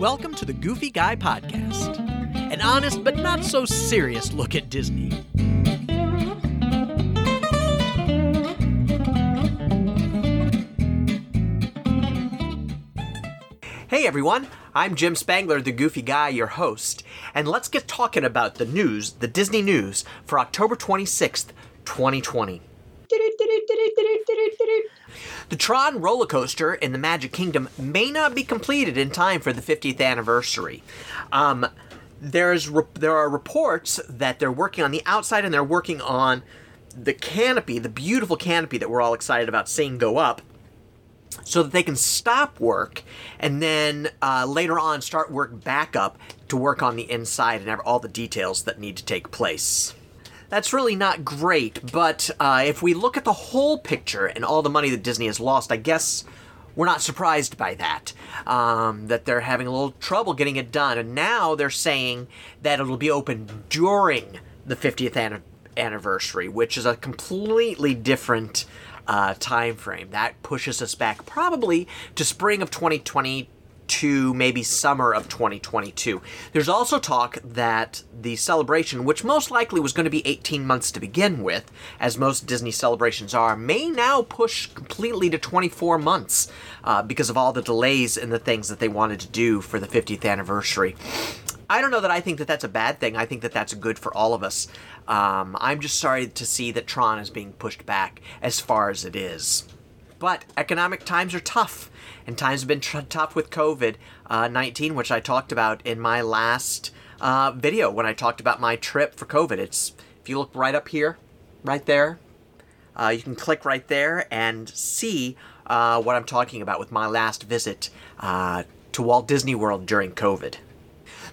Welcome to the Goofy Guy Podcast, an honest but not so serious look at Disney. Hey everyone, I'm Jim Spangler, the Goofy Guy, your host, and let's get talking about the news, the Disney news, for October 26th, 2020. The Tron roller coaster in the Magic Kingdom may not be completed in time for the 50th anniversary. Um, there's re- there are reports that they're working on the outside and they're working on the canopy, the beautiful canopy that we're all excited about seeing go up, so that they can stop work and then uh, later on start work back up to work on the inside and have all the details that need to take place. That's really not great, but uh, if we look at the whole picture and all the money that Disney has lost, I guess we're not surprised by that. Um, that they're having a little trouble getting it done, and now they're saying that it'll be open during the 50th an- anniversary, which is a completely different uh, time frame. That pushes us back probably to spring of 2020 to maybe summer of 2022. There's also talk that the celebration, which most likely was going to be 18 months to begin with, as most Disney celebrations are, may now push completely to 24 months uh, because of all the delays and the things that they wanted to do for the 50th anniversary. I don't know that I think that that's a bad thing. I think that that's good for all of us. Um, I'm just sorry to see that Tron is being pushed back as far as it is. But economic times are tough, and times have been tough with COVID uh, 19, which I talked about in my last uh, video when I talked about my trip for COVID. It's if you look right up here, right there, uh, you can click right there and see uh, what I'm talking about with my last visit uh, to Walt Disney World during COVID.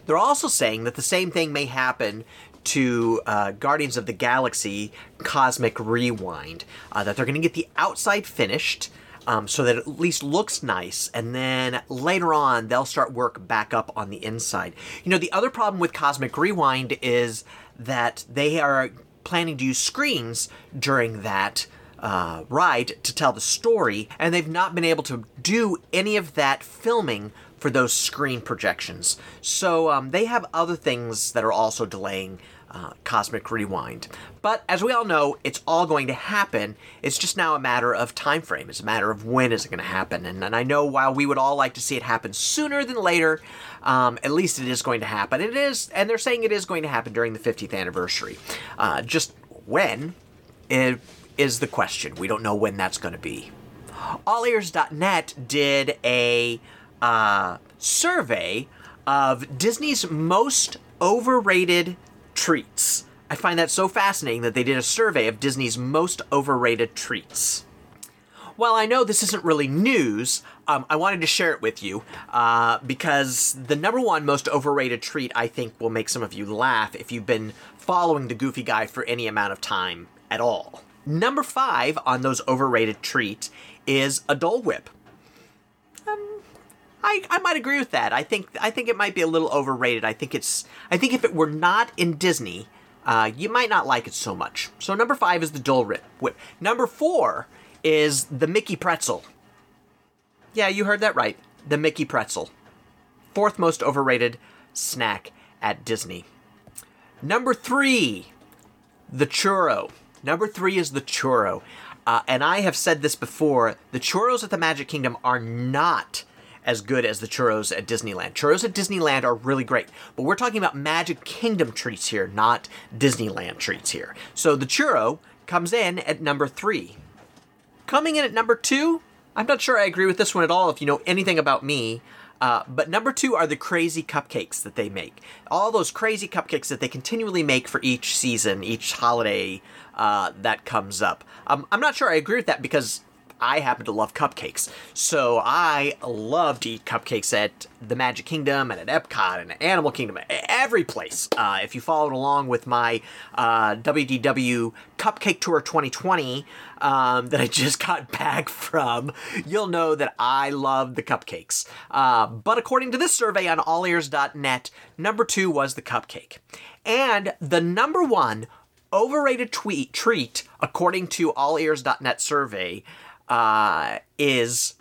They're also saying that the same thing may happen to uh, Guardians of the Galaxy Cosmic Rewind. Uh, that they're going to get the outside finished. Um, so that it at least looks nice, and then later on they'll start work back up on the inside. You know, the other problem with Cosmic Rewind is that they are planning to use screens during that uh, ride to tell the story, and they've not been able to do any of that filming for those screen projections. So um, they have other things that are also delaying uh, Cosmic Rewind. But as we all know, it's all going to happen. It's just now a matter of time frame. It's a matter of when is it going to happen. And, and I know while we would all like to see it happen sooner than later, um, at least it is going to happen. It is, and they're saying it is going to happen during the 50th anniversary. Uh, just when it is the question. We don't know when that's going to be. AllEars.net did a uh, survey of Disney's most overrated treats. I find that so fascinating that they did a survey of Disney's most overrated treats. While I know this isn't really news, um, I wanted to share it with you uh, because the number one most overrated treat I think will make some of you laugh if you've been following the Goofy Guy for any amount of time at all. Number five on those overrated treats is a Dole Whip. I, I might agree with that. I think I think it might be a little overrated. I think it's I think if it were not in Disney, uh, you might not like it so much. So number five is the Dole. Whip. Number four is the Mickey Pretzel. Yeah, you heard that right. The Mickey Pretzel. Fourth most overrated snack at Disney. Number three, the churro. Number three is the churro. Uh, and I have said this before the churros at the Magic Kingdom are not as good as the churros at Disneyland. Churros at Disneyland are really great, but we're talking about Magic Kingdom treats here, not Disneyland treats here. So the churro comes in at number three. Coming in at number two, I'm not sure I agree with this one at all if you know anything about me. Uh, but number two are the crazy cupcakes that they make. All those crazy cupcakes that they continually make for each season, each holiday uh, that comes up. Um, I'm not sure I agree with that because I happen to love cupcakes. So I love to eat cupcakes at the Magic Kingdom and at Epcot and Animal Kingdom, every place. Uh, if you followed along with my uh, WDW Cupcake Tour 2020 um, that I just got back from, you'll know that I love the cupcakes. Uh, but according to this survey on allears.net, number two was the cupcake. And the number one overrated tweet treat, according to allears.net survey, uh, is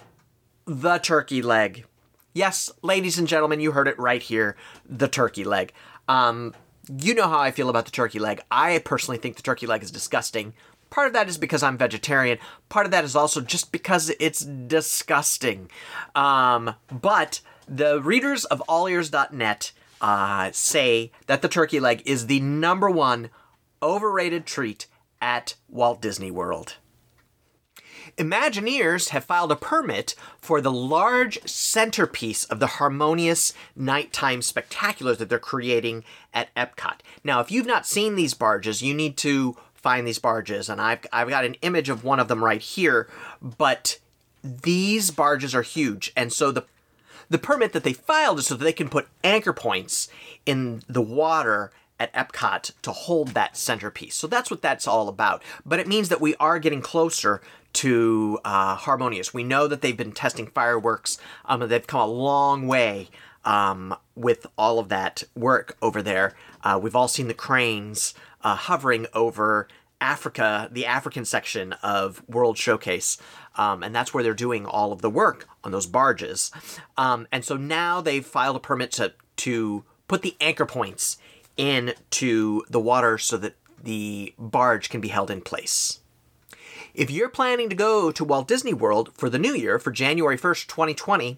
the turkey leg. Yes, ladies and gentlemen, you heard it right here the turkey leg. Um, you know how I feel about the turkey leg. I personally think the turkey leg is disgusting. Part of that is because I'm vegetarian. Part of that is also just because it's disgusting. Um, but the readers of allears.net uh, say that the turkey leg is the number one overrated treat at Walt Disney World. Imagineers have filed a permit for the large centerpiece of the harmonious nighttime spectaculars that they're creating at Epcot. Now, if you've not seen these barges, you need to find these barges, and I've, I've got an image of one of them right here, but these barges are huge, and so the the permit that they filed is so that they can put anchor points in the water at Epcot to hold that centerpiece. So that's what that's all about. But it means that we are getting closer to uh, Harmonious. We know that they've been testing fireworks. Um, they've come a long way um, with all of that work over there. Uh, we've all seen the cranes uh, hovering over Africa, the African section of World Showcase. Um, and that's where they're doing all of the work on those barges. Um, and so now they've filed a permit to, to put the anchor points into the water so that the barge can be held in place. If you're planning to go to Walt Disney World for the new year, for January 1st, 2020,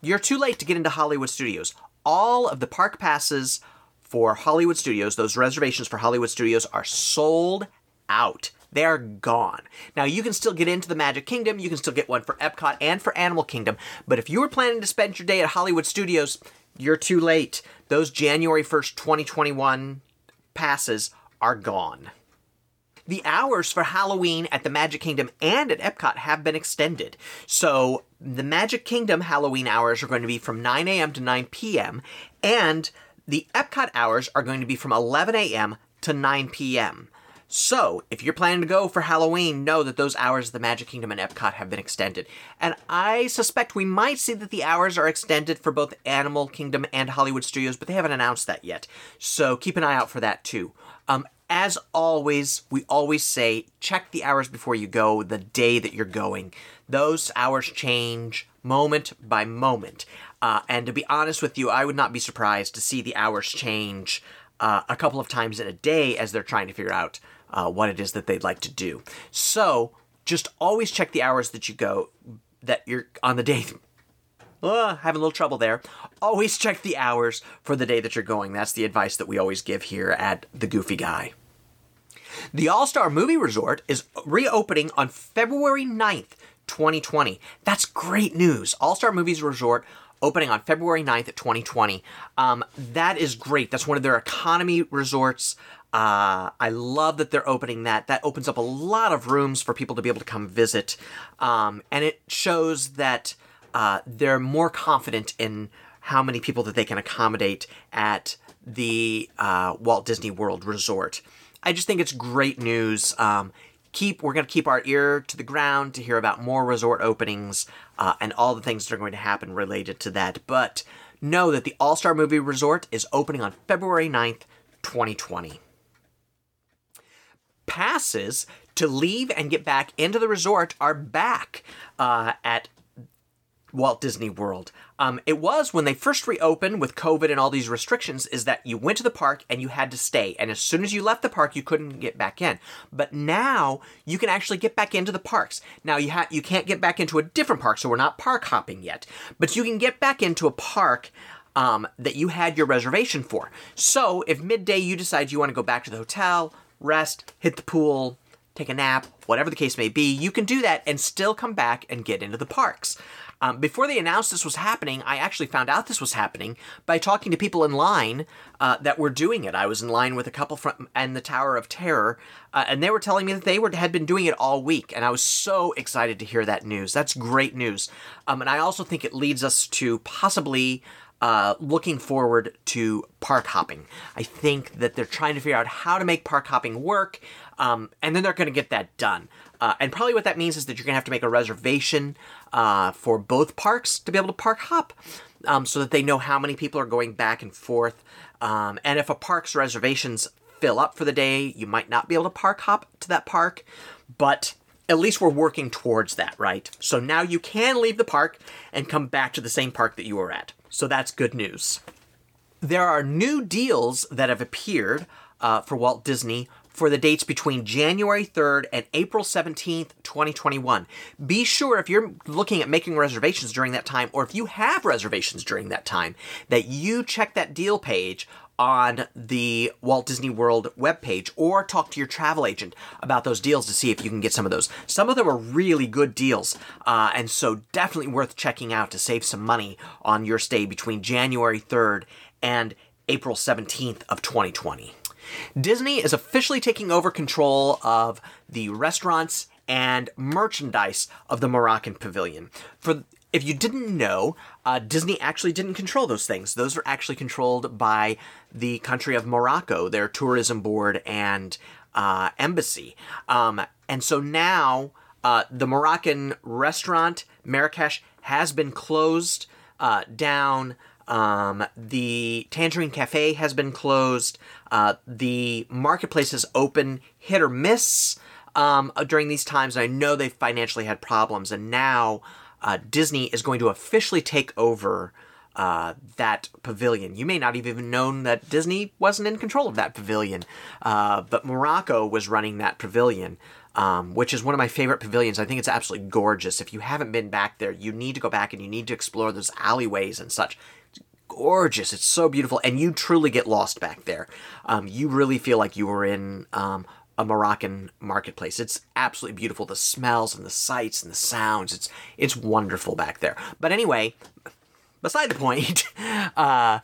you're too late to get into Hollywood Studios. All of the park passes for Hollywood Studios, those reservations for Hollywood Studios, are sold out. They are gone. Now, you can still get into the Magic Kingdom, you can still get one for Epcot and for Animal Kingdom, but if you were planning to spend your day at Hollywood Studios, you're too late. Those January 1st, 2021 passes are gone. The hours for Halloween at the Magic Kingdom and at Epcot have been extended. So the Magic Kingdom Halloween hours are going to be from 9 a.m. to 9 p.m., and the Epcot hours are going to be from 11 a.m. to 9 p.m. So, if you're planning to go for Halloween, know that those hours of the Magic Kingdom and Epcot have been extended. And I suspect we might see that the hours are extended for both Animal Kingdom and Hollywood Studios, but they haven't announced that yet. So, keep an eye out for that too. Um, as always, we always say check the hours before you go, the day that you're going. Those hours change moment by moment. Uh, and to be honest with you, I would not be surprised to see the hours change uh, a couple of times in a day as they're trying to figure out uh, what it is that they'd like to do. So just always check the hours that you go, that you're on the day. Uh, having a little trouble there. Always check the hours for the day that you're going. That's the advice that we always give here at The Goofy Guy. The All Star Movie Resort is reopening on February 9th, 2020. That's great news. All Star Movies Resort opening on February 9th, 2020. Um, that is great. That's one of their economy resorts. Uh, I love that they're opening that. That opens up a lot of rooms for people to be able to come visit. Um, and it shows that uh, they're more confident in how many people that they can accommodate at the uh, Walt Disney World Resort. I just think it's great news. Um, keep we're going to keep our ear to the ground to hear about more resort openings uh, and all the things that are going to happen related to that. But know that the All Star Movie Resort is opening on February 9th, 2020 passes to leave and get back into the resort are back uh, at Walt Disney World. Um, it was when they first reopened with COVID and all these restrictions, is that you went to the park and you had to stay. And as soon as you left the park, you couldn't get back in. But now you can actually get back into the parks. Now you ha- you can't get back into a different park, so we're not park hopping yet. But you can get back into a park um, that you had your reservation for. So if midday you decide you want to go back to the hotel, rest, hit the pool, take a nap, whatever the case may be, you can do that and still come back and get into the parks. Um, before they announced this was happening, I actually found out this was happening by talking to people in line uh, that were doing it. I was in line with a couple from and the Tower of Terror, uh, and they were telling me that they were had been doing it all week, and I was so excited to hear that news. That's great news, um, and I also think it leads us to possibly uh, looking forward to park hopping. I think that they're trying to figure out how to make park hopping work, um, and then they're going to get that done. Uh, and probably what that means is that you're going to have to make a reservation uh, for both parks to be able to park hop, um, so that they know how many people are going back and forth. Um, and if a park's reservations fill up for the day, you might not be able to park hop to that park. But at least we're working towards that, right? So now you can leave the park and come back to the same park that you were at. So that's good news. There are new deals that have appeared uh, for Walt Disney for the dates between January 3rd and April 17th, 2021. Be sure if you're looking at making reservations during that time, or if you have reservations during that time, that you check that deal page on the Walt Disney World webpage or talk to your travel agent about those deals to see if you can get some of those. Some of them are really good deals, uh, and so definitely worth checking out to save some money on your stay between January 3rd and April 17th of 2020. Disney is officially taking over control of the restaurants and merchandise of the Moroccan Pavilion. For if you didn't know, uh, Disney actually didn't control those things. Those are actually controlled by the country of Morocco, their tourism board and uh, embassy. Um, and so now uh, the Moroccan restaurant, Marrakesh, has been closed uh, down. Um, the Tangerine Cafe has been closed. Uh, the marketplace is open, hit or miss um, during these times. I know they financially had problems, and now uh, Disney is going to officially take over uh, that pavilion. You may not have even known that Disney wasn't in control of that pavilion, uh, but Morocco was running that pavilion. Um, which is one of my favorite pavilions. I think it's absolutely gorgeous. If you haven't been back there, you need to go back and you need to explore those alleyways and such. Gorgeous. It's so beautiful, and you truly get lost back there. Um, you really feel like you were in um, a Moroccan marketplace. It's absolutely beautiful. The smells and the sights and the sounds. It's it's wonderful back there. But anyway, beside the point, uh,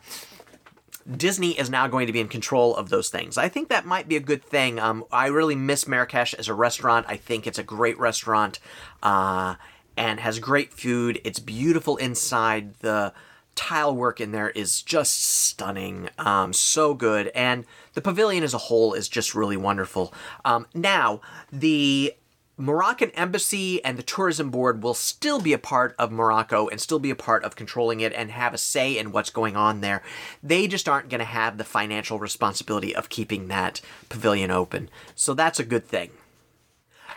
Disney is now going to be in control of those things. I think that might be a good thing. Um, I really miss Marrakesh as a restaurant. I think it's a great restaurant uh, and has great food. It's beautiful inside. The tile work in there is just stunning, um, so good, and the pavilion as a whole is just really wonderful. Um, now, the Moroccan embassy and the tourism board will still be a part of Morocco and still be a part of controlling it and have a say in what's going on there. They just aren't going to have the financial responsibility of keeping that pavilion open. So that's a good thing.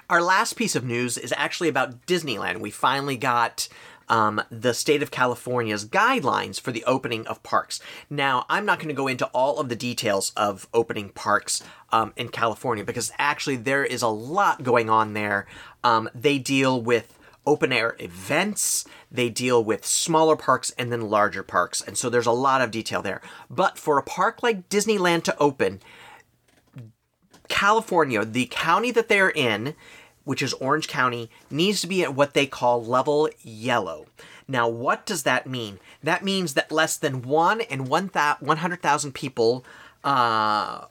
Our last piece of news is actually about Disneyland. We finally got um, the state of California's guidelines for the opening of parks. Now, I'm not going to go into all of the details of opening parks um, in California because actually there is a lot going on there. Um, they deal with open air events, they deal with smaller parks and then larger parks, and so there's a lot of detail there. But for a park like Disneyland to open, California, the county that they're in, which is Orange County, needs to be at what they call level yellow. Now, what does that mean? That means that less than 1 in 100,000 people uh,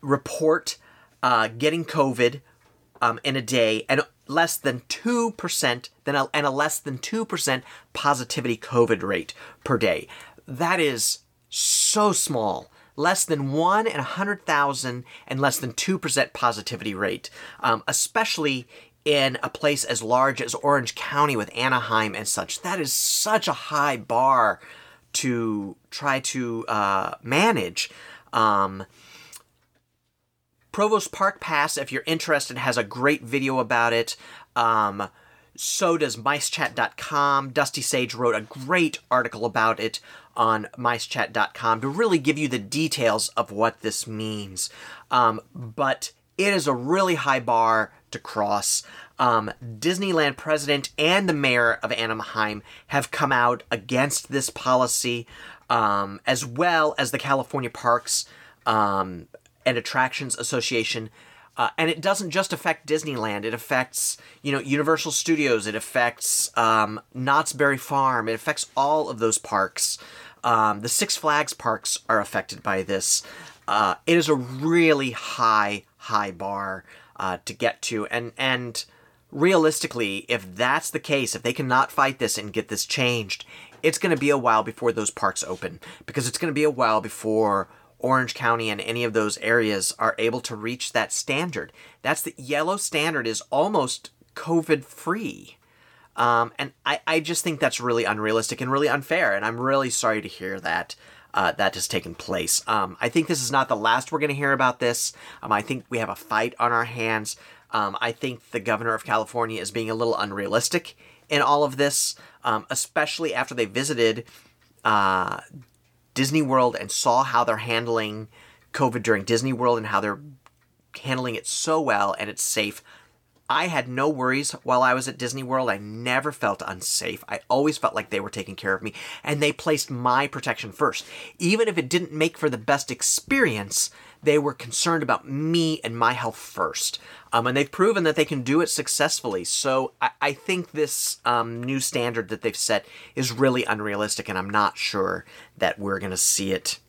report uh, getting COVID um, in a day, and less than 2%, then a, and a less than 2% positivity COVID rate per day. That is so small less than 1 in 100,000 and less than 2% positivity rate, um, especially in a place as large as Orange County with Anaheim and such. That is such a high bar to try to uh, manage. Um, Provost Park Pass, if you're interested, has a great video about it. Um, so does MiceChat.com. Dusty Sage wrote a great article about it on MiceChat.com to really give you the details of what this means. Um, but it is a really high bar to cross. Um, Disneyland president and the mayor of Anaheim have come out against this policy, um, as well as the California Parks um, and Attractions Association uh, and it doesn't just affect Disneyland. It affects, you know, Universal Studios. It affects um, Knott's Berry Farm. It affects all of those parks. Um, the Six Flags parks are affected by this. Uh, it is a really high, high bar uh, to get to, and and realistically, if that's the case, if they cannot fight this and get this changed, it's going to be a while before those parks open because it's going to be a while before Orange County and any of those areas are able to reach that standard. That's the yellow standard is almost COVID free. Um, and I, I just think that's really unrealistic and really unfair. And I'm really sorry to hear that. uh, that has taken place. Um, I think this is not the last we're going to hear about this. Um, I think we have a fight on our hands. Um, I think the governor of California is being a little unrealistic in all of this, um, especially after they visited uh, Disney World and saw how they're handling COVID during Disney World and how they're handling it so well and it's safe. I had no worries while I was at Disney World. I never felt unsafe. I always felt like they were taking care of me, and they placed my protection first. Even if it didn't make for the best experience, they were concerned about me and my health first. Um, and they've proven that they can do it successfully. So I, I think this um, new standard that they've set is really unrealistic, and I'm not sure that we're going to see it.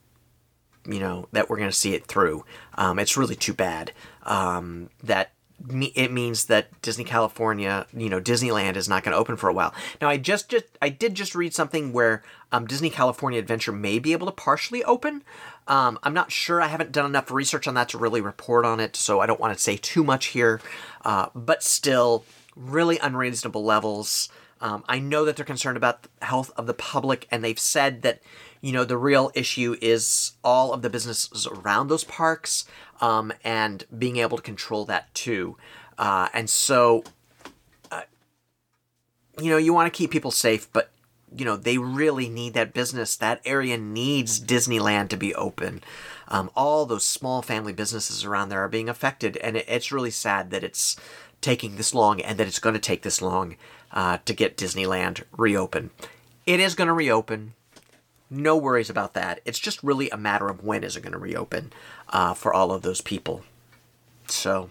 You know that we're going to see it through. Um, it's really too bad um, that it means that Disney California, you know, Disneyland is not going to open for a while. Now, I just, just I did just read something where um, Disney California Adventure may be able to partially open. Um, I'm not sure. I haven't done enough research on that to really report on it, so I don't want to say too much here. Uh, but still, really unreasonable levels. Um, I know that they're concerned about the health of the public, and they've said that you know the real issue is all of the businesses around those parks um, and being able to control that too. Uh, and so, uh, you know, you want to keep people safe, but you know they really need that business. That area needs Disneyland to be open. Um, all those small family businesses around there are being affected, and it, it's really sad that it's taking this long and that it's going to take this long uh, to get Disneyland reopened. It is going to reopen. No worries about that. It's just really a matter of when is it going to reopen uh, for all of those people. So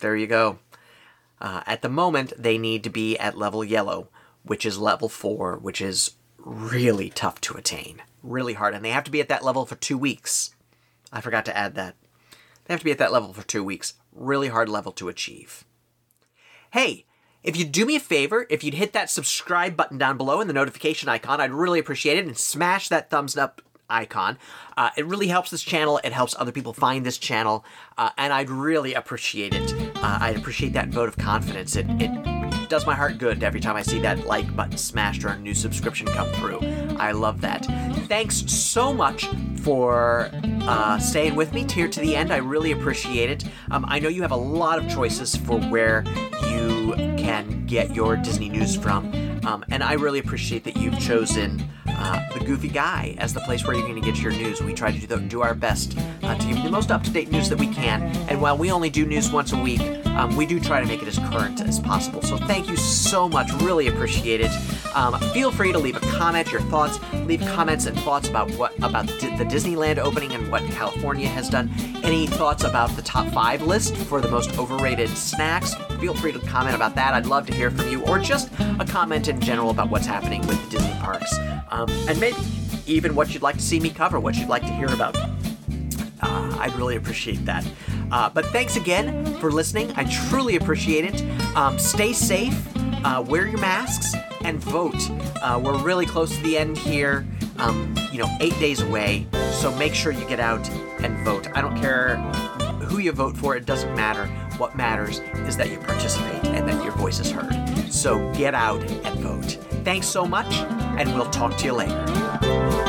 there you go. Uh, at the moment, they need to be at level yellow, which is level four, which is really tough to attain, really hard, and they have to be at that level for two weeks. I forgot to add that. They have to be at that level for two weeks. Really hard level to achieve. Hey, if you'd do me a favor, if you'd hit that subscribe button down below and the notification icon, I'd really appreciate it, and smash that thumbs up icon. Uh, it really helps this channel. It helps other people find this channel, uh, and I'd really appreciate it. Uh, I'd appreciate that vote of confidence. It, it does my heart good every time I see that like button smashed or a new subscription come through. I love that. Thanks so much for uh, staying with me here to the end. I really appreciate it. Um, I know you have a lot of choices for where you can get your Disney news from. Um, and I really appreciate that you've chosen uh, the Goofy Guy as the place where you're going to get your news. We try to do, the, do our best uh, to give you the most up to date news that we can. And while we only do news once a week, um, we do try to make it as current as possible. So thank you so much. Really appreciate it. Um, feel free to leave a comment, your thoughts. Leave comments and thoughts about what about the Disneyland opening and what California has done. Any thoughts about the top five list for the most overrated snacks? Feel free to comment about that. I'd love to hear from you, or just a comment in general about what's happening with the Disney parks, um, and maybe even what you'd like to see me cover, what you'd like to hear about. Uh, I'd really appreciate that. Uh, but thanks again for listening. I truly appreciate it. Um, stay safe, uh, wear your masks, and vote. Uh, we're really close to the end here. Um, you know, eight days away. So make sure you get out and vote. I don't care who you vote for, it doesn't matter. What matters is that you participate and that your voice is heard. So get out and vote. Thanks so much, and we'll talk to you later.